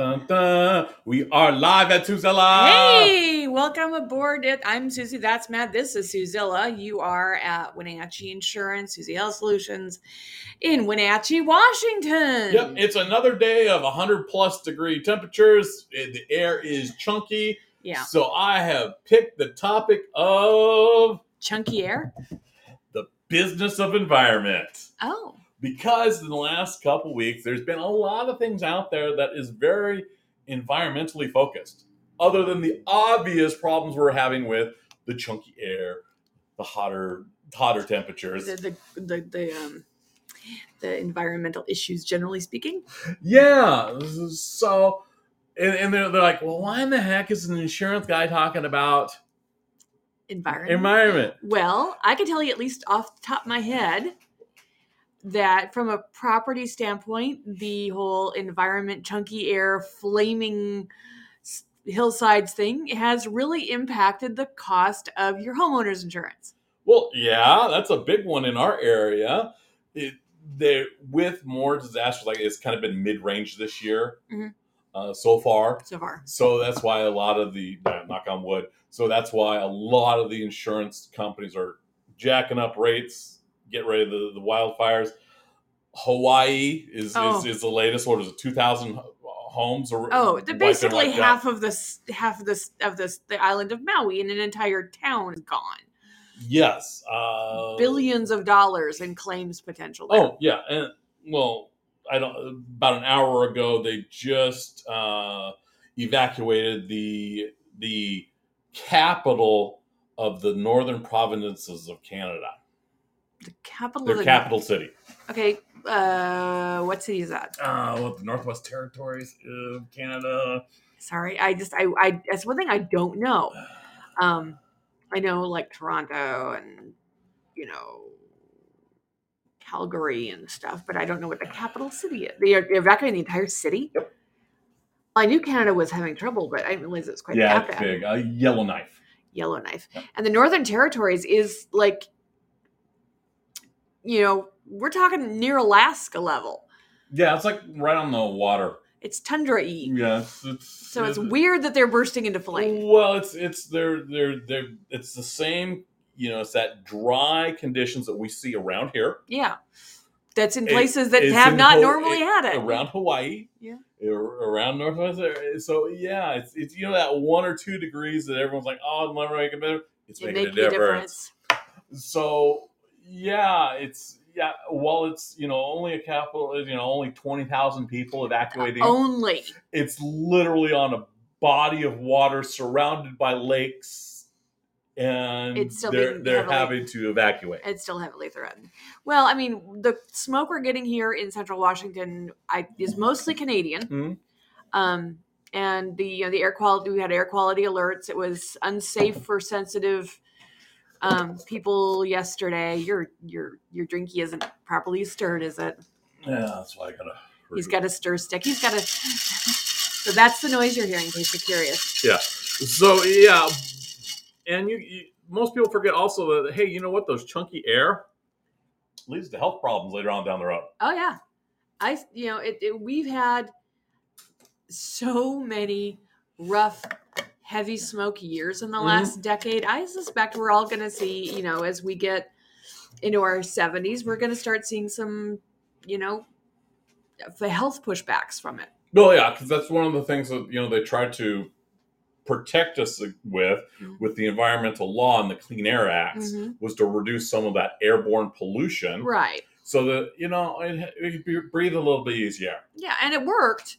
dun, dun. We are live at Tuzella. Hey, welcome aboard. It. I'm Susie. That's Matt. This is Suzilla. You are at Wenatchee Insurance, Susie L Solutions in Wenatchee, Washington. Yep, it's another day of 100 plus degree temperatures. The air is chunky. Yeah. So I have picked the topic of Chunky air. the business of environment. Oh, Because in the last couple weeks, there's been a lot of things out there that is very environmentally focused, other than the obvious problems we're having with the chunky air, the hotter, hotter temperatures. the the the, the um the environmental issues, generally speaking. Yeah. So, and, and they're, they're like, well, why in the heck is an insurance guy talking about Environment. environment? Well, I can tell you at least off the top of my head that from a property standpoint, the whole environment, chunky air, flaming hillsides thing has really impacted the cost of your homeowner's insurance. Well, yeah, that's a big one in our area. It, they with more disasters like it's kind of been mid range this year Mhm. uh, so far. So far, So that's why a lot of the knock on wood. So that's why a lot of the insurance companies are jacking up rates, get ready the, the wildfires. Hawaii is, Oh. is is the latest. What is it? Two thousand homes or oh, basically out. half of this, half of this, of this, the island of Maui and an entire town is gone. Yes, uh, Billions of dollars in claims potential. There. Oh yeah, and well, I don't. About an hour ago, they just uh, evacuated the the capital of the northern provinces of Canada. The capital. Their of the, capital city. Okay, uh, what city is that? Uh, what the Northwest Territories of Canada. Sorry, I just I I that's one thing I don't know. Um, I know like Toronto and you know Calgary and stuff, but I don't know what the capital city is. They are they're evacuating the entire city. Yep. I knew Canada was having trouble, but I didn't realize it was quite yeah, that it's bad. big. A Yellowknife. Yellowknife, Yep. and the Northern Territories is like, you know, we're talking near Alaska level. Yeah, it's like right on the water. It's tundra Yeah, it's, it's so it's it- weird that they're bursting into flame. Well, it's it's they're they're they're it's the same. You know, it's that dry conditions that we see around here. Yeah. That's in It- places that have not normally it- had it. around Hawaii. Yeah. ar- Around Northwest. So yeah, it's it's you know that one or two degrees that everyone's like, oh, it'll never it better. It's It making make a a difference. So yeah, it's yeah. While it's you know only a capital, you know only twenty thousand people evacuating. Only. It's literally on a body of water surrounded by lakes, and It's still they're they're heavily- having to evacuate. It's still heavily threatened. Well, I mean, the smoke we're getting here in central Washington I, is mostly Canadian. Mhm. Um, and the you know, the air quality we had air quality alerts. It was unsafe for sensitive um, people yesterday. Your your your drinky isn't properly stirred, is it? Yeah, that's why I gotta. He's got a stir stick. He's got a. So that's the noise you're hearing, in case you're curious. Yeah. So yeah, and you, you most people forget also that hey, you know what? Those chunky air leads to health problems later on down the road. Oh yeah, I you know it, it, we've had so many rough, heavy smoke years in the Mhm. last decade. I suspect we're all going to see you know as we get into our seventies, we're going to start seeing some you know the health pushbacks from it. Well, yeah, because that's one of the things that you know they tried to protect us with Mhm. with the environmental law and the Clean Air Acts Mhm. was to reduce some of that airborne pollution, Right. so that you know it, it could be, breathe a little bit easier. Yeah, and it worked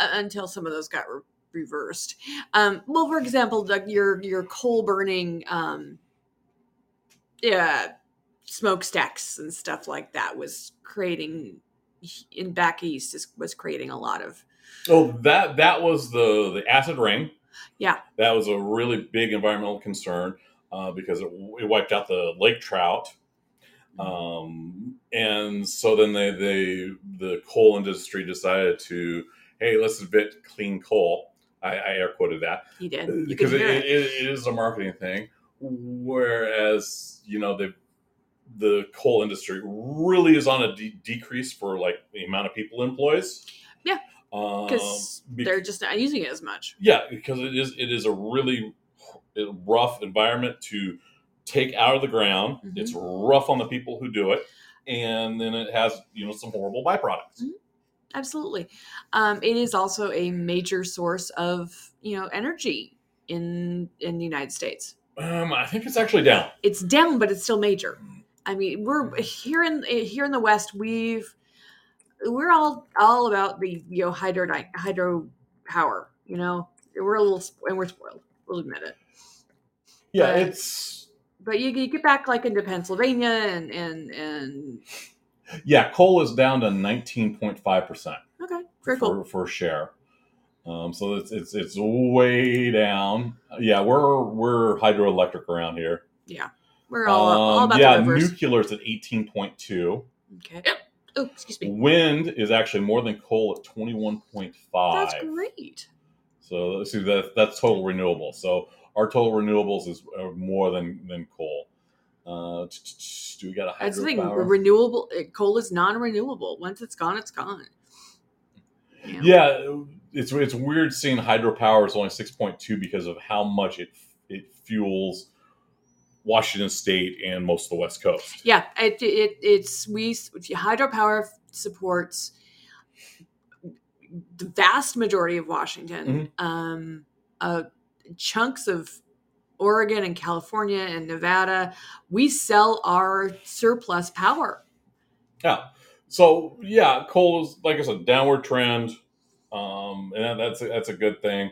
uh, until some of those got re- reversed. Um, well, for example, like your your coal burning, um, yeah, smokestacks and stuff like that was creating in back east is, was creating a lot of Oh, that that was the the acid rain. Yeah. that was a really big environmental concern uh, because it, it wiped out the lake trout. Um, and so then they, they the coal industry decided to hey let's invent clean coal. I, I air quoted that he did because it, it, it. it is a marketing thing. Whereas you know the the coal industry really is on a de- decrease for like the amount of people it employs. Yeah. because be- they're just not using it as much. yeah, because it is it is a really rough environment to take out of the ground. Mhm. It's rough on the people who do it, and then it has you know some horrible byproducts. Mhm. Absolutely. Um, it is also a major source of you know energy in in the United States. Um, I think it's actually down. It's down, but it's still major. I mean, we're here in here in the West. We've we're all all about the you know hydro hydro power. You know, we're a little and we're spoiled. We'll admit it. Yeah, But- it's But you, you get back like into Pennsylvania and and and yeah. Coal is down to nineteen point five percent. okay, very cool. for, for share. Um, so it's, it's it's way down. Yeah, we're we're hydroelectric around here. Yeah, we're all, all Um, about yeah, nuclear is at eighteen point two. okay. Oh, excuse me. Wind is actually more than coal at twenty one point five. That's great. So let's see that that's total renewable. So our total renewables is more than than coal. Uh, do we got a That's the thing. hydropower? Renewable uh, coal is non-renewable. Once it's gone, it's gone. You know? Yeah, it's it's weird seeing hydropower is only six point two because of how much it it fuels Washington State and most of the West Coast. Yeah, it, it it's we hydropower supports the vast majority of Washington, Mm-hmm. um, uh, chunks of Oregon and California and Nevada. We sell our surplus power. Yeah. So yeah, coal is like I said, downward trend, um, and that- that's a, that's a good thing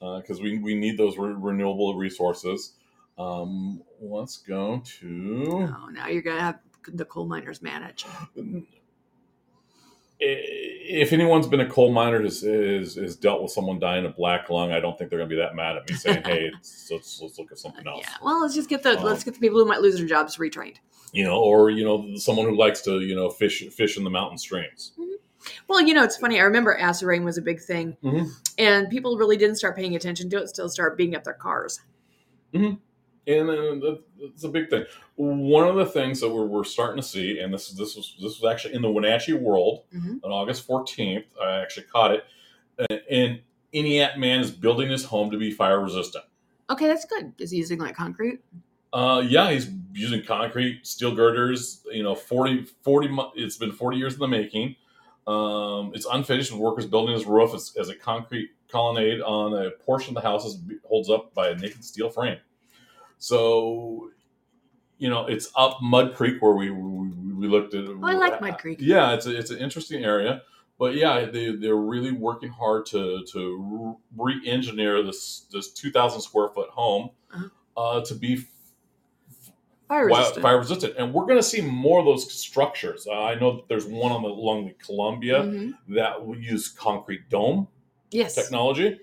because we we need those re- renewable resources. Um, let's go to Oh, now you're gonna have the coal miners manage. If anyone's been a coal miner has, has, has dealt with someone dying of black lung, I don't think they're going to be that mad at me saying, "Hey, it's, let's, let's look at something else." Yeah. Well, let's just get the Um, let's get the people who might lose their jobs retrained. You know, or you know, someone who likes to you know fish fish in the mountain streams. Well, you know, it's funny. I remember acid rain was a big thing, Mhm. and people really didn't start paying attention to it. Still, start beating up their cars. And uh, that- that's a big thing. One of the things that we're, we're starting to see, and this is this was this was actually in the Wenatchee World Mhm. on August fourteenth. I actually caught it, Uh, and Entiat man is building his home to be fire resistant. Okay, that's good. Is he using like concrete? Uh, yeah, he's using concrete, steel girders. You know, 40, 40 It's been forty years in the making. Um, it's unfinished. with workers building his roof as, as a concrete colonnade on a portion of the house is holds up by a naked steel frame. So, you know, it's up Mud Creek where we we, we looked at. Oh, I like Mud Creek. Yeah, it's a, it's an interesting area. But yeah, they they're really working hard to to re-engineer this this two thousand square foot home Uh-huh. uh, to be Fire resistant. fire resistant, and we're going to see more of those structures. Uh, I know that there's one on the along the Columbia Mhm. that will use concrete dome Yes. technology,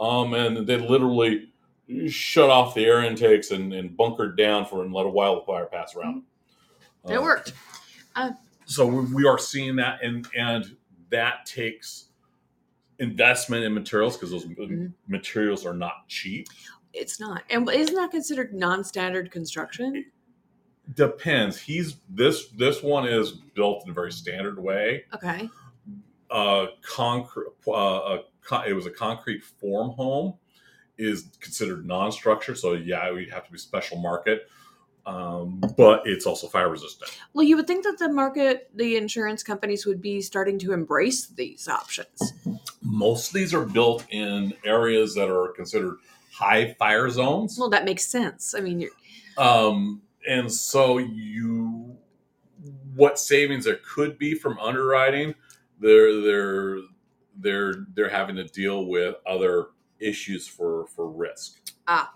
um, and they literally shut off the air intakes and, and bunkered down for and let a wildfire pass around. Mm-hmm. It Uh, worked. So we, we are seeing that, and and that takes investment in materials because those Mhm. materials are not cheap. It's not. And isn't that considered non-standard construction? Depends. He's this this one is built in a very standard way. Okay. uh, concrete. Uh, a, co- it was a concrete form home. Is considered non-structure, so yeah, we'd have to be special market. Um, but it's also fire resistant. Well, you would think that the market, the insurance companies would be starting to embrace these options. Most of these are built in areas that are considered high fire zones. Well, that makes sense. I mean, you're, Um, and so you, what savings there could be from underwriting, they're they're they're they're having to deal with other issues for for risk. Ah.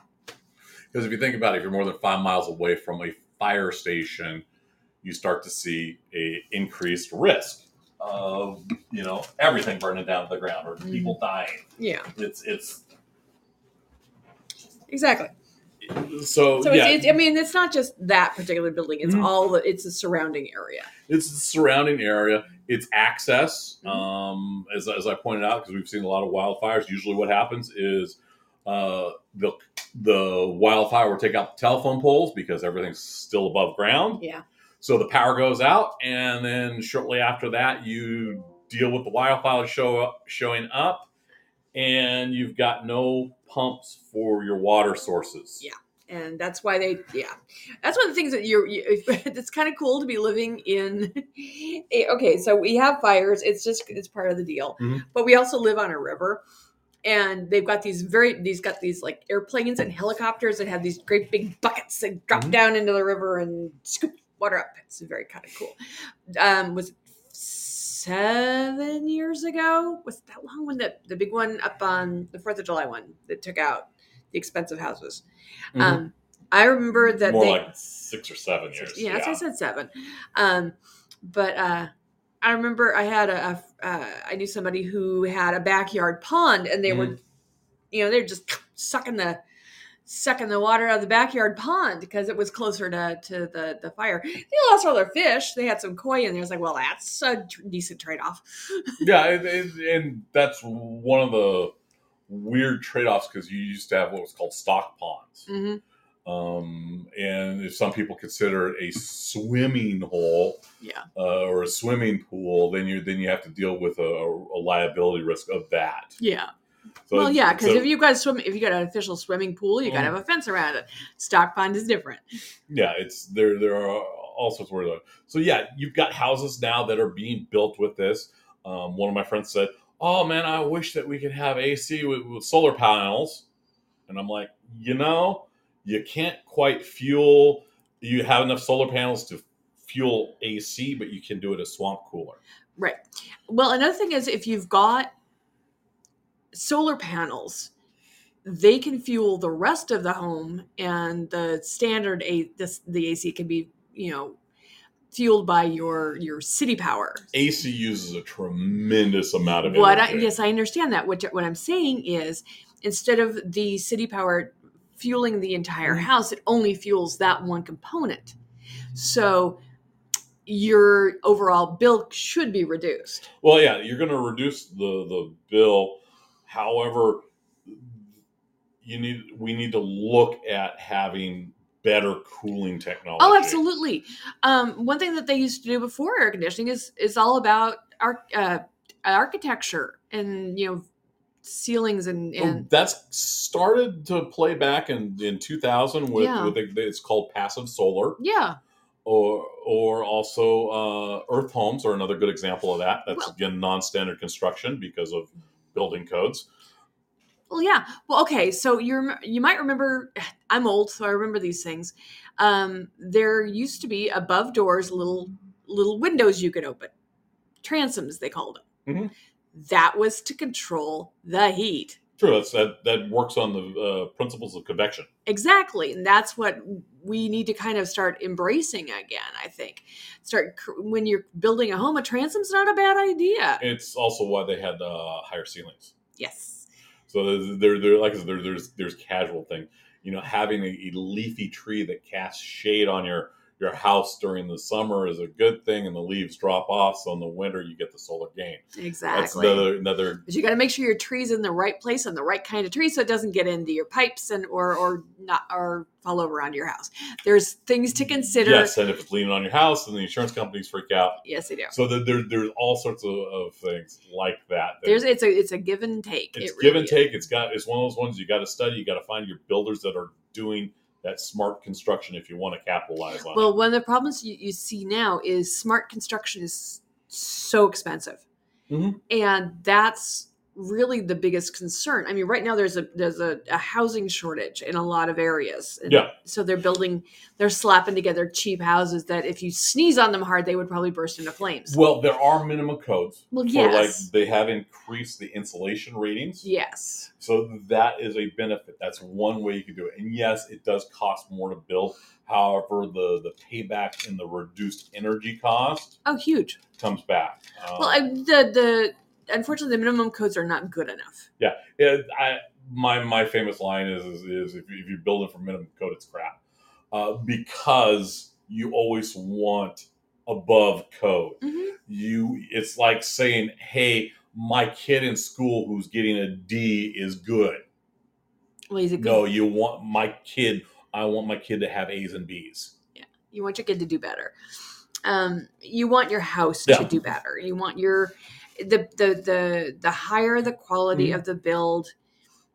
because if you think about it, if you're more than five miles away from a fire station, you start to see a increased risk of you know everything burning down to the ground or people dying. yeah, It's it's exactly. So, So yeah. it's, it's, I mean, it's not just that particular building; it's Mhm. all the it's the surrounding area. it's the surrounding area it's access Mhm. um, as, as i pointed out because we've seen a lot of wildfires usually what happens is uh, the the wildfire will take out the telephone poles because everything's still above ground Yeah. so the power goes out and then shortly after that you deal with the wildfires show up, showing up, and you've got no pumps for your water sources. Yeah. and that's why they yeah that's one of the things that you're you, it's kind of cool to be living in a- okay so we have fires it's just it's part of the deal Mhm. but we also live on a river and they've got these very these got these like airplanes and helicopters that have these great big buckets that drop Mhm. down into the river and scoop water up it's very kind of cool um was it seven years ago was that long when the the big one up on the fourth of july one that took out the expensive houses Mhm. um, I remember that More they, like six or seven years. yeah, that's why I said seven. Um, but uh, I remember I had a, a uh, I knew somebody who had a backyard pond, and they were, you know, they're just sucking the sucking the water out of the backyard pond because it was closer to to the the fire. They lost all their fish. They had some koi in there. It's like, well, that's a decent trade off. yeah, it, it, and that's one of the weird trade-offs because you used to have what was called stock ponds, hmm um, and if some people consider it a swimming hole Yeah. uh, or a swimming pool, then you then you have to deal with a, a liability risk of that. Yeah. So well, yeah, because so- if you got a swim, if you got an official swimming pool, you got to Mm. have a fence around it. Stock pond is different. yeah, it's there. There are all sorts of words. So yeah, you've got houses now that are being built with this. Um, one of my friends said, "Oh man, I wish that we could have AC with, with solar panels," and I'm like, you know, you can't quite fuel. You have enough solar panels to fuel AC, but you can do it as swamp cooler. Right. Well, another thing is if you've got solar panels, they can fuel the rest of the home, and the standard a this, the AC can be you know fueled by your your city power. AC uses a tremendous amount of What I, yes, I understand that. What what I'm saying is instead of the city power fueling the entire Mhm. house, it only fuels that one component. So your overall bill should be reduced. Well, yeah, you're going to reduce the the bill. However, you need we need to look at having better cooling technology. Oh, absolutely. Um, one thing that they used to do before air conditioning is is all about uh, architecture and you know ceilings and Oh, and that's started to play back in, in 2000 with, Yeah. with it's called passive solar yeah or or also uh, earth homes are another good example of that that's Well- again non-standard construction because of building codes. Well yeah. Well okay so you're you might remember i'm old so i remember these things. Um, there used to be above doors little little windows you could open. Transoms they called them Mhm. that was to control the heat true that's that that works on the uh, principles of convection Exactly. And that's what we need to kind of start embracing again, I think. Start when you're building a home, a transom's not a bad idea. it's also why they had uh, higher ceilings Yes. So there, there, like I said, there, there's there's casual thing. You know, having a, a leafy tree that casts shade on your your house during the summer is a good thing, and the leaves drop off. So in the winter, you get the solar gain. That's Exactly. another another. but you got to make sure your tree's in the right place and the right kind of tree so it doesn't get into your pipes and or or not or fall over onto your house. There's things to consider. Yes, and if it's leaning on your house, then the insurance companies freak out. Yes, they do. So there, there, there's all sorts of, of things like that. that There's it's a it's a give and take. it's It give really and take. It's got it's one of those ones you got to study. You got to find your builders that are doing that smart construction if you want to capitalize on it. Well, one of the problems you, you see now is smart construction is so expensive, Mhm. and that's really the biggest concern. I mean, right now there's a there's a, a housing shortage in a lot of areas. And Yeah. So they're building, they're slapping together cheap houses that if you sneeze on them hard, they would probably burst into flames. Well, there are minimum codes. Well, yes. like they have increased the insulation ratings. yes. So that is a benefit. That's one way you can do it. And yes, it does cost more to build. However, the the payback in the reduced energy cost Oh, huge. comes back. Um, Well, I, the the unfortunately the minimum codes are not good enough. yeah, I, my my famous line is is, is if, you, if you build it for minimum code, it's crap. Uh, because you always want above code. Mhm. You, it's like saying, "Hey, my kid in school who's getting a D is good." Well, he's a good. No, you want my kid. I want my kid to have A's and B's. Yeah, you want your kid to do better. Um, you want your house Yeah. to do better. You want your the the the the higher the quality Mhm. of the build,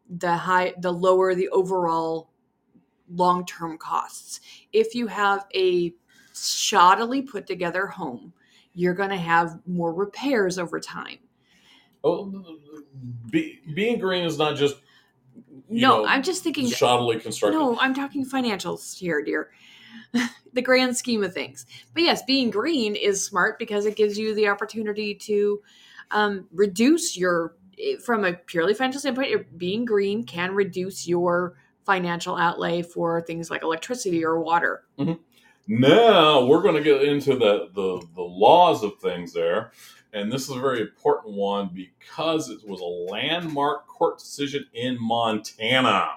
the high the lower the overall long term costs. If you have a shoddily put together home, you're going to have more repairs over time. Oh, be, being green is not just no, know, I'm just thinking. shoddily constructed. No, I'm talking financials here, dear. the grand scheme of things. But yes, being green is smart because it gives you the opportunity to um, reduce your, from a purely financial standpoint, being green can reduce your financial outlay for things like electricity or water. Now we're going to get into the, the the laws of things there, and this is a very important one because it was a landmark court decision in Montana.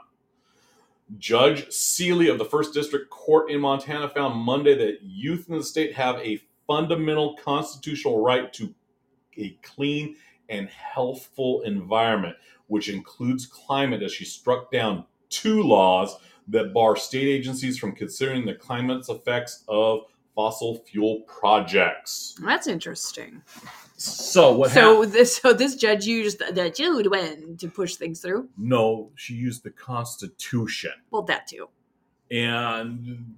Judge Seeley of the First District Court in Montana found Monday that youth in the state have a fundamental constitutional right to a clean and healthful environment, which includes climate, as she struck down two laws that bar state agencies from considering the climate's effects of fossil fuel projects. That's interesting. So what so happened? this so this judge used the Jude when to push things through. No, she used the Constitution. Well, that too. and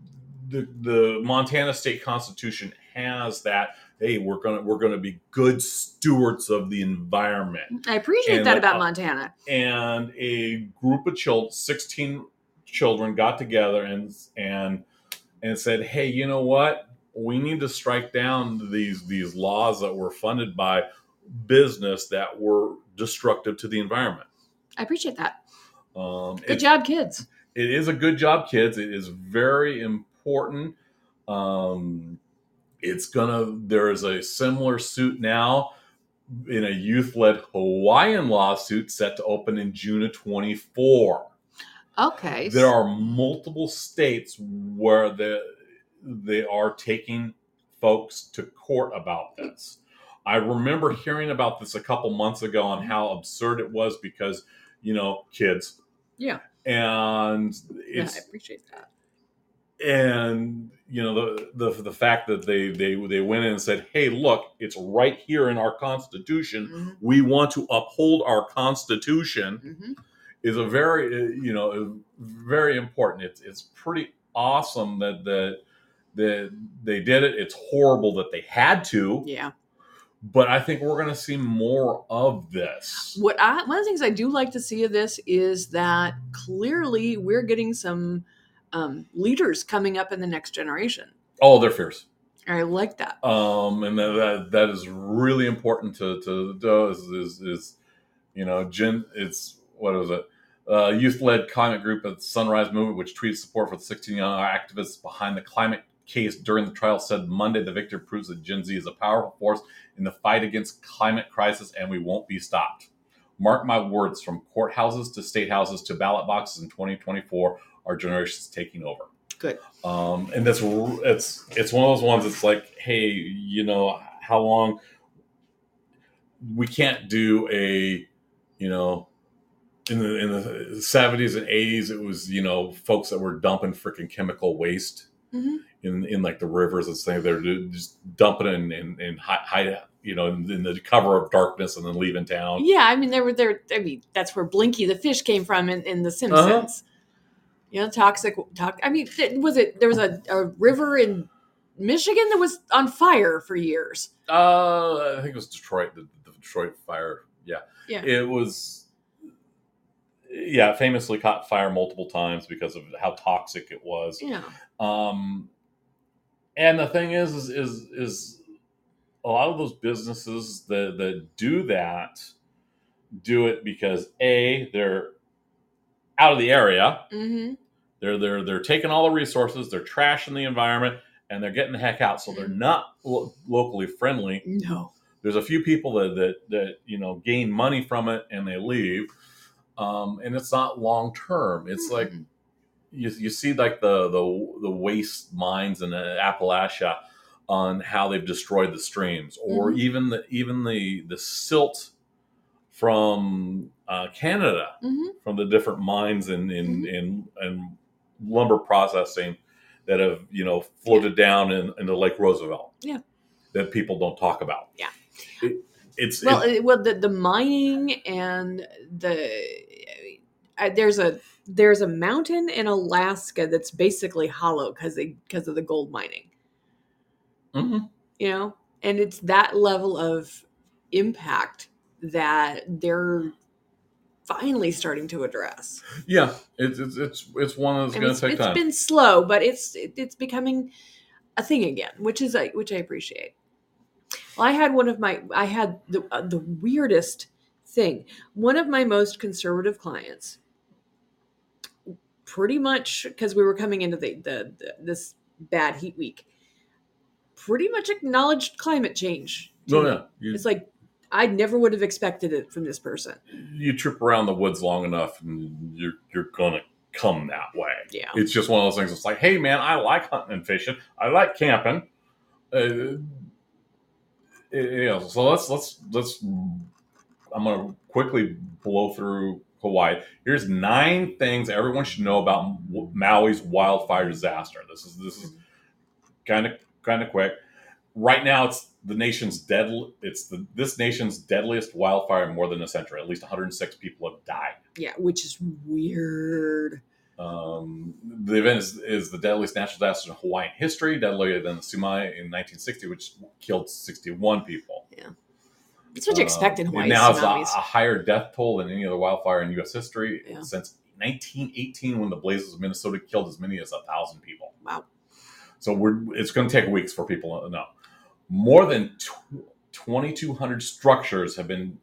the the Montana State Constitution has that. Hey, we're gonna we're gonna be good stewards of the environment. I appreciate And that about Montana. And a group of children, sixteen children, got together and and and said, hey, you know what? We need to strike down these these laws that were funded by business that were destructive to the environment. I appreciate that. Um, Good it's- job, kids. it is a good job, kids. It is very important. Um, it's gonna. There is a similar suit now in a youth-led Hawaiian lawsuit set to open in June of 24. Okay. There are multiple states where the they are taking folks to court about this. I remember hearing about this a couple months ago on how absurd it was because you know kids. Yeah. And yeah, I appreciate that. And you know the, the the fact that they they they went in and said, "Hey, look, it's right here in our Constitution. Mhm, We want to uphold our Constitution." mhm. Is a very uh, you know very important. It's it's pretty awesome that that that they did it. It's horrible that they had to, Yeah. but I think we're going to see more of this. What I one of the things I do like to see of this is that clearly we're getting some um, leaders coming up in the next generation. Oh, they're fierce. I like that. um, and that, that that is really important to to do is, is, is you know Jen it's what is it uh, youth led climate group at Sunrise Movement which tweeted support for the 16 young activists behind the climate case during the trial said Monday the victor proves that Gen Z is a powerful force in the fight against climate crisis and we won't be stopped. Mark my words, from courthouses to state houses to ballot boxes in 2024, our generation is taking over Good. um, and that's it's it's one of those ones. It's like, hey, you know, how long we can't do a, you know, in the in the seventies and eighties, it was you know folks that were dumping freaking chemical waste Mhm. in in like the rivers and saying they're just dumping it and and, and hide, hide you know in, in the cover of darkness and then leaving town. Yeah, I mean, there were there. I mean, that's where Blinky the fish came from in, in The Simpsons. Uh-huh. You know, toxic. Talk. I mean, was it? There was a, a river in Michigan that was on fire for years. Uh, I think it was Detroit, the, the Detroit fire. Yeah. Yeah. It was, yeah, famously caught fire multiple times because of how toxic it was. Yeah. Um, and the thing is, is, is, is a lot of those businesses that, that do that do it because A, they're out of the area. Mm-hmm. They're, they're, they're taking all the resources, they're trashing the environment, and they're getting the heck out. So they're not lo- locally friendly No. there's a few people that that, that you know gain money from it and they leave um, and it's not long term it's like Mm-mm. you, you see like the, the the waste mines in uh, appalachia on how they've destroyed the streams or Mhm. even the even the the silt from uh, canada Mhm. from the different mines in in, Mhm. in, in lumber processing that have you know floated down in, into lake roosevelt Yeah. that people don't talk about Yeah. It- it's well, it- well, the, the mining and the uh, there's a there's a mountain in Alaska that's basically hollow because because of the gold mining. Mhm. You know, and it's that level of impact that they're finally starting to address. yeah, it's it's it's it's one that's going to take it's time. It's been slow, but it's it, it's becoming a thing again, which is I which I appreciate. Well, I had one of my I had the uh, the weirdest thing. One of my most conservative clients, pretty much because we were coming into the, the the this bad heat week, pretty much acknowledged climate change. me. yeah, you, It's like I never would have expected it from this person. you trip around the woods long enough, and you're you're to come that way. Yeah. It's just one of those things. It's like, hey, man, I like hunting and fishing. I like camping. Uh, you know, so let's let's let's. I'm gonna quickly blow through Hawaii. Here's nine things everyone should know about Maui's wildfire disaster. This is this is kind of kind of quick. Right now, it's the nation's dead. It's the this nation's deadliest wildfire in more than a century. At least 106 people have died. Yeah, which is weird. Um, the event is, is the deadliest natural disaster in Hawaiian history, deadlier than the tsunami in 1960, which killed 61 people. Yeah it's what you expect in Um, Hawaii. Now has a, a higher death toll than any other wildfire in U.S. history Yeah. since 1918, when the blazes of Minnesota killed as many as a thousand people. Wow. So we're it's going to take weeks for people to know. More than 2,200 structures have been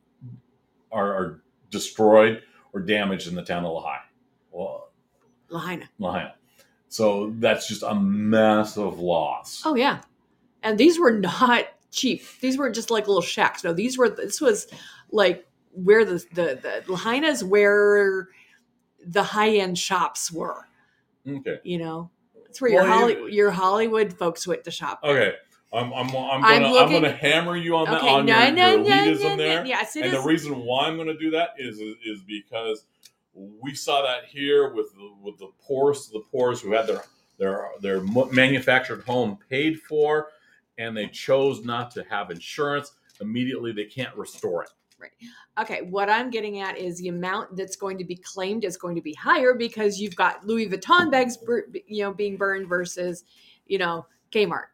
are, are destroyed or damaged in the town of Lehigh. Well, Lahaina. Lahaina. So that's just a massive loss. Oh yeah, and these were not cheap. These weren't just like little shacks. No, these were. This was like where the the the Lahaina's where the high end shops were. Okay. You know, it's where your Well, Holly, you- your Hollywood folks went to shop. Okay. I'm I'm I'm gonna I'm, looking- gonna hammer you on that on no, your, no, your no, elitism no, no. there. Yes, and is. the reason why I'm going to do that is is because we saw that here with the, with the poorest of the poorest who had their their their manufactured home paid for, and they chose not to have insurance. Immediately, they can't restore it. Right. Okay, what I'm getting at is the amount that's going to be claimed is going to be higher because you've got Louis Vuitton bags, you know, being burned versus, you know, Kmart.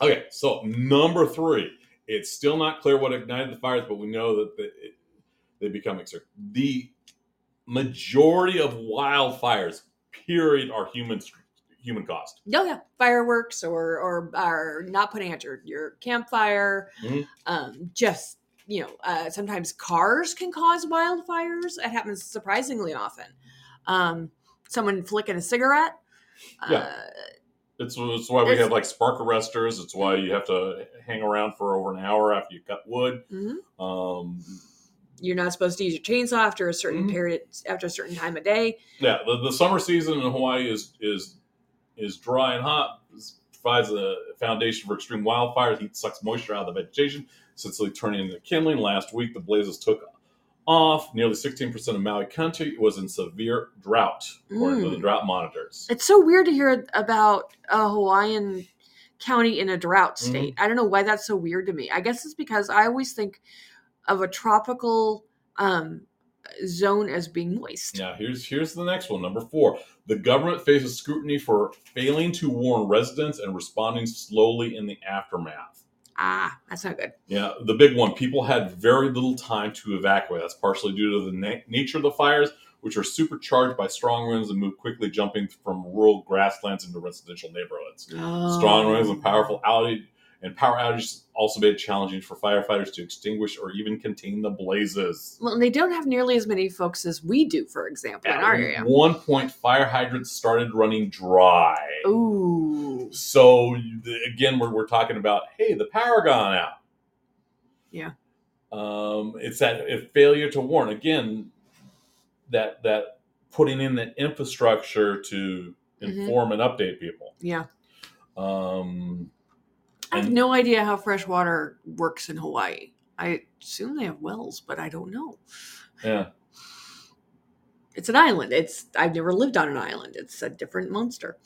Okay, so number three, it's still not clear what ignited the fires, but we know that the, it, they become extinct. The majority of wildfires, period, are human human caused. No, yeah, fireworks or or or not putting out your your campfire. Mhm. Um, just you know, uh, sometimes cars can cause wildfires. It happens surprisingly often. Um, someone flicking a cigarette. Yeah. Uh, It's, it's why we It's- have like spark arresters. It's why you have to hang around for over an hour after you cut wood. mhm. Um, You're not supposed to use your chainsaw after a certain Mhm. period, after a certain time of day. yeah, the, the summer season in Hawaii is is is dry and hot. This provides a foundation for extreme wildfires. Heat sucks moisture out of the vegetation, essentially turning into kindling. Last week, the blazes took off. Nearly 16% of Maui County was in severe drought, according to Mm. the drought monitors. It's so weird to hear about a Hawaiian county in a drought Mm-hmm. state. I don't know why that's so weird to me. I guess it's because I always think of a tropical um, zone as being moist. Now, here's here's the next one. Number four, the government faces scrutiny for failing to warn residents and responding slowly in the aftermath. Ah, that's not good. Yeah, the big one. People had very little time to evacuate. That's partially due to the na- nature of the fires, which are supercharged by strong winds and move quickly, jumping from rural grasslands into residential neighborhoods. Strong winds and Oh. powerful outage and power outages also made it challenging for firefighters to extinguish or even contain the blazes. Well, and they don't have nearly as many folks as we do, for example, in our At area. one point, fire hydrants started running dry. Ooh. So again, we're, we're talking about, hey, the power gone out. Yeah. Um, it's that failure to warn again. That that putting in the infrastructure to Mhm. inform and update people. Yeah. Um, I have no idea how fresh water works in Hawaii. I assume they have wells, but I don't know. yeah, It's an island. It's I've never lived on an island. It's a different monster.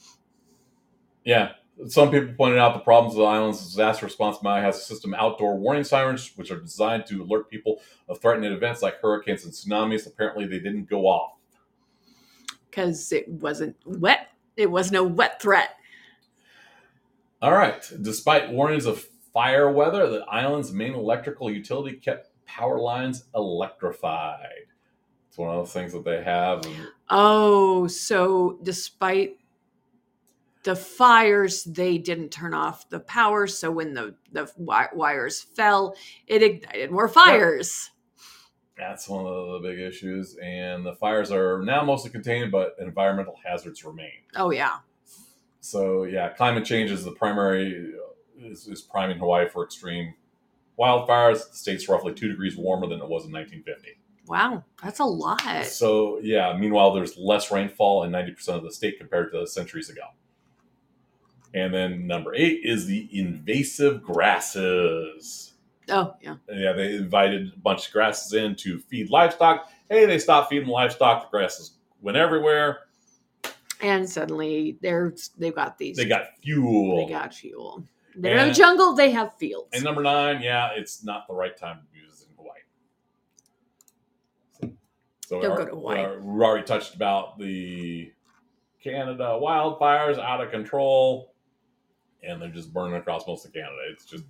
yeah. Some people pointed out the problems of the island's disaster response Maui has a system of outdoor warning sirens, which are designed to alert people of threatening events like hurricanes and tsunamis. Apparently, they didn't go off. because it wasn't wet. It was no wet threat. All right. Despite warnings of fire weather, the island's main electrical utility kept power lines electrified. It's one of those things that they have. Oh, so despite the fires, they didn't turn off the power. So when the the wi- wires fell, it ignited more fires. That's one of the big issues. And the fires are now mostly contained, but environmental hazards remain. Oh yeah. So yeah, climate change is the primary is, is priming Hawaii for extreme wildfires. The state's roughly two degrees warmer than it was in 1950. Wow, that's a lot. So yeah, meanwhile, there's less rainfall in 90% of the state compared to centuries ago. And then number eight is the invasive grasses. Oh yeah. Yeah, they invited a bunch of grasses in to feed livestock. Hey, they stopped feeding livestock. The grasses went everywhere. And suddenly they're they've got these. They got fuel. They got fuel. They're in the jungle. They have fields. And number nine, yeah, it's not the right time to use it in Hawaii. So, so Don't go to Hawaii. We already touched about the Canada wildfires out of control, and they're just burning across most of Canada. It's just,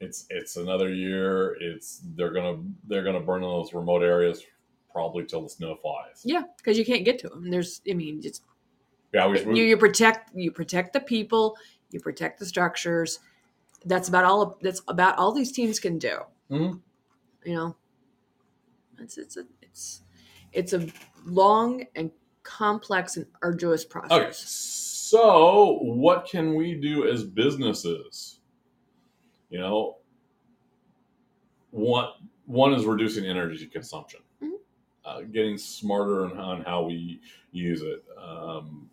it's it's another year. It's they're gonna they're gonna burn in those remote areas probably till the snow flies. yeah, because you can't get to them. There's, I mean, it's Yeah, we, you, you protect you protect the people, you protect the structures. That's about all. That's about all these teams can do. Mhm. You know, it's it's a it's it's a long and complex and arduous process. Okay, so what can we do as businesses? You know, one one is reducing energy consumption. Uh, getting smarter on, on how we use it. Um,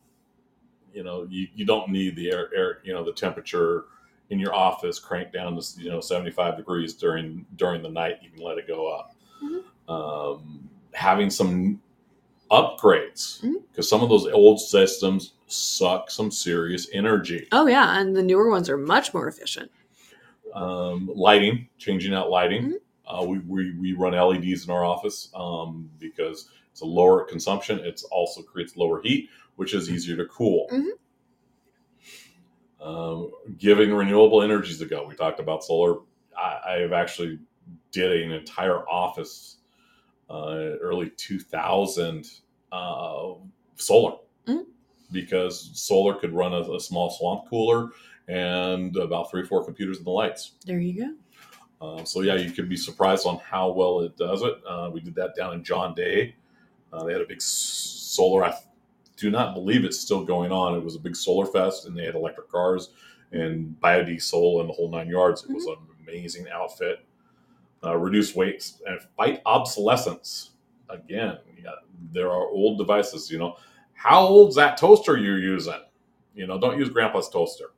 you know, you, you don't need the air, air, you know, the temperature in your office cranked down to you know seventy five degrees during during the night. You can let it go up. Mhm. Um, having some upgrades because some of those old systems suck some serious energy. Oh yeah, and the newer ones are much more efficient. Um, lighting, changing out lighting. Mhm. Uh, we, we, we run LEDs in our office um, because it's a lower consumption. It also creates lower heat, which is easier to cool. Mhm. Um, giving renewable energies a go. We talked about solar. I, have actually did an entire office uh, early 2000 uh, solar Mhm. because solar could run a, a small swamp cooler and about three or four computers and the lights. There you go. Uh, so yeah, you could be surprised on how well it does it. Uh, we did that down in John Day. Uh, they had a big solar. I do not believe it's still going on. It was a big solar fest, and they had electric cars and biodiesel and the whole nine yards. It was an amazing outfit. Uh, reduce weight and fight obsolescence. Again, yeah, there are old devices. You know, how old's that toaster you're using? You know, don't use Grandpa's toaster.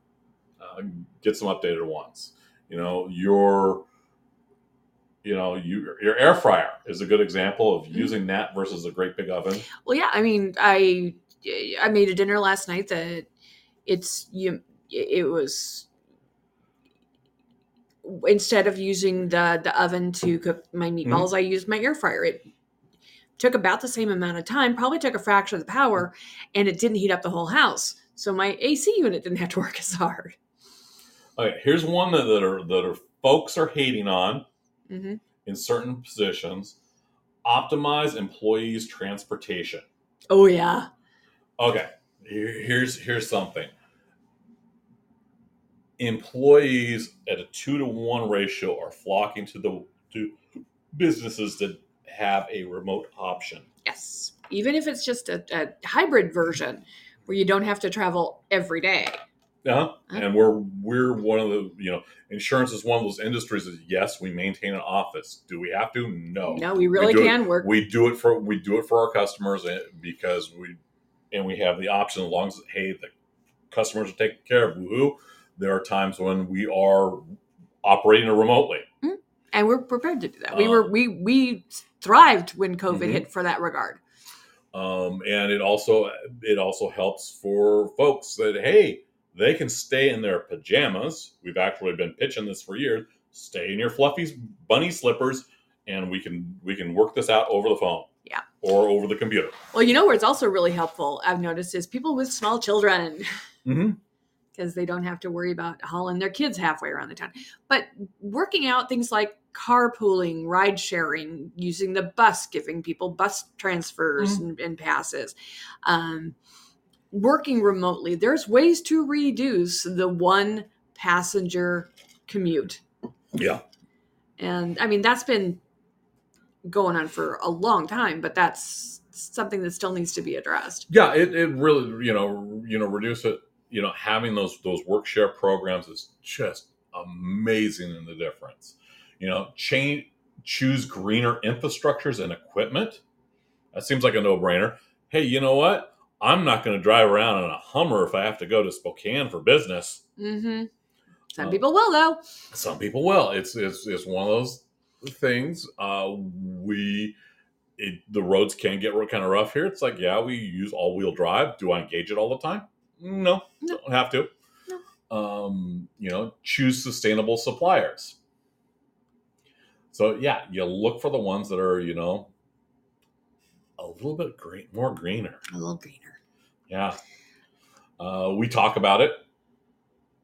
Uh, get some updated ones. You know, your you know, you, your air fryer is a good example of Mhm. using that versus a great big oven. Well, yeah. I mean, I I made a dinner last night that it's you. It was instead of using the the oven to cook my meatballs, I used my air fryer. It took about the same amount of time, probably took a fraction of the power, and it didn't heat up the whole house. So my AC unit didn't have to work as hard. Okay, here's one that, that are that are folks are hating on hmm in certain positions. Optimize employees' transportation. Oh yeah. Okay, here's here's something. Employees at a two to one ratio are flocking to the to businesses that have a remote option. Yes. Even if it's just a, a hybrid version where you don't have to travel every day. Uh-huh. Huh? And we're we're one of the you know insurance is one of those industries that yes we maintain an office. Do we have to? No. No, we really it- can work. We do it for we do it for our customers eh, because we and we have the option as long as hey the customers are taken care of. Woohoo! There are times when we are operating remotely. and we're prepared to do that. we Um, were we we thrived when COVID Mhm. hit for that regard. um, and it also it also helps for folks that hey they can stay in their pajamas. We've actually been pitching this for years. Stay in your fluffy bunny slippers, and we can we can work this out over the phone. Yeah. Or over the computer. Well, you know where it's also really helpful, I've noticed, is people with small children. Mm-hmm. because they don't have to worry about hauling their kids halfway around the town. But working out things like carpooling, ride sharing, using the bus, giving people bus transfers and, and passes, um, working remotely, there's ways to reduce the one passenger commute. Yeah. And I mean, that's been going on for a long time, but that's something that still needs to be addressed. Yeah, it, it really you know you know reduce it. You know, having those those work share programs is just amazing in the difference. You know, change choose greener infrastructures and equipment. That seems like a no brainer. Hey, you know what? I'm not going to drive around in a Hummer if I have to go to Spokane for business. Mm-hmm. Some Uh, people will, though. Some people will. It's it's it's one of those things. Uh, we it, the roads can get kind of rough here. It's like yeah, we use all wheel drive. Do I engage it all the time? No, No. don't have to. Um, you know, choose sustainable suppliers. So yeah, you look for the ones that are you know a little bit green, more greener. A little greener. Yeah. Uh, we talk about it,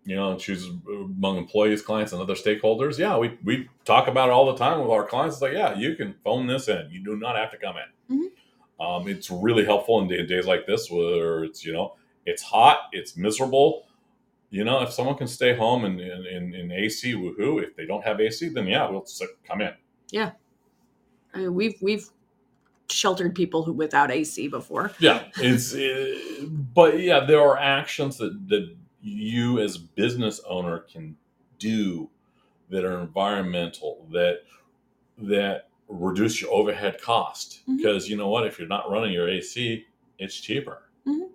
you know, choose among employees, clients, and other stakeholders. Yeah, we, we talk about it all the time with our clients. It's like, yeah, you can phone this in. You do not have to come in. Mhm. Um, it's really helpful in day- days like this where it's, you know, it's hot, it's miserable. You know, if someone can stay home in, in, in, in AC, woohoo. If they don't have AC, then yeah, we'll s- come in. I mean, we've we've sheltered people who without AC before. yeah it's uh, but yeah there are actions that that you as a business owner can do that are environmental that that reduce your overhead cost Mhm. because you know what if you're not running your ac it's cheaper Mhm.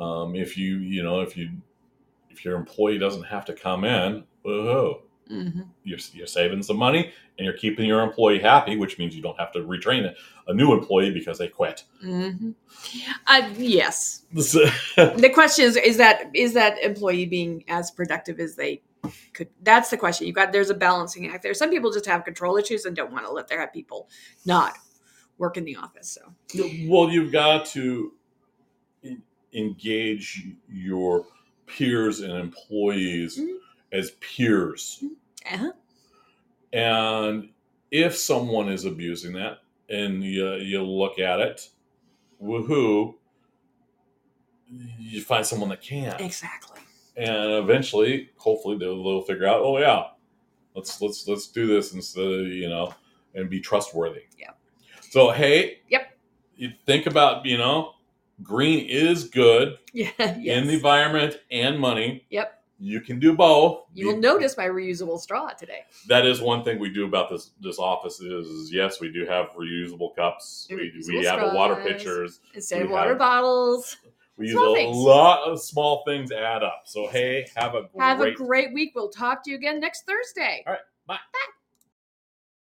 um, if you you know if you if your employee doesn't have to come in woohoo hmm you're, you're saving some money and you're keeping your employee happy which means you don't have to retrain a, new employee because they quit hmm Uh, yes. The question is: is that is that employee being as productive as they could? That's the question. You got there's a balancing act there. Some people just have control issues and don't want to let their people not work in the office. So Well, you've got to engage your peers and employees Mhm. As peers. uh-huh. And if someone is abusing that and you, you look at it, woohoo, you find someone that can. exactly. And eventually, hopefully they'll, they'll figure out, oh yeah, let's let's let's do this instead of, you know, and be trustworthy. Yeah. So hey, Yep. You think about, you know, green is good Yeah. in the environment and money. Yep. You can do both. You will notice my reusable straw today. that is one thing we do about this this office is, yes, we do have reusable cups. We, we have water pitchers. Instead of water have- bottles. We use Small a things. lot of small things add up. So hey, have a great Have a great week. We'll talk to you again next Thursday. All right. Bye. Bye.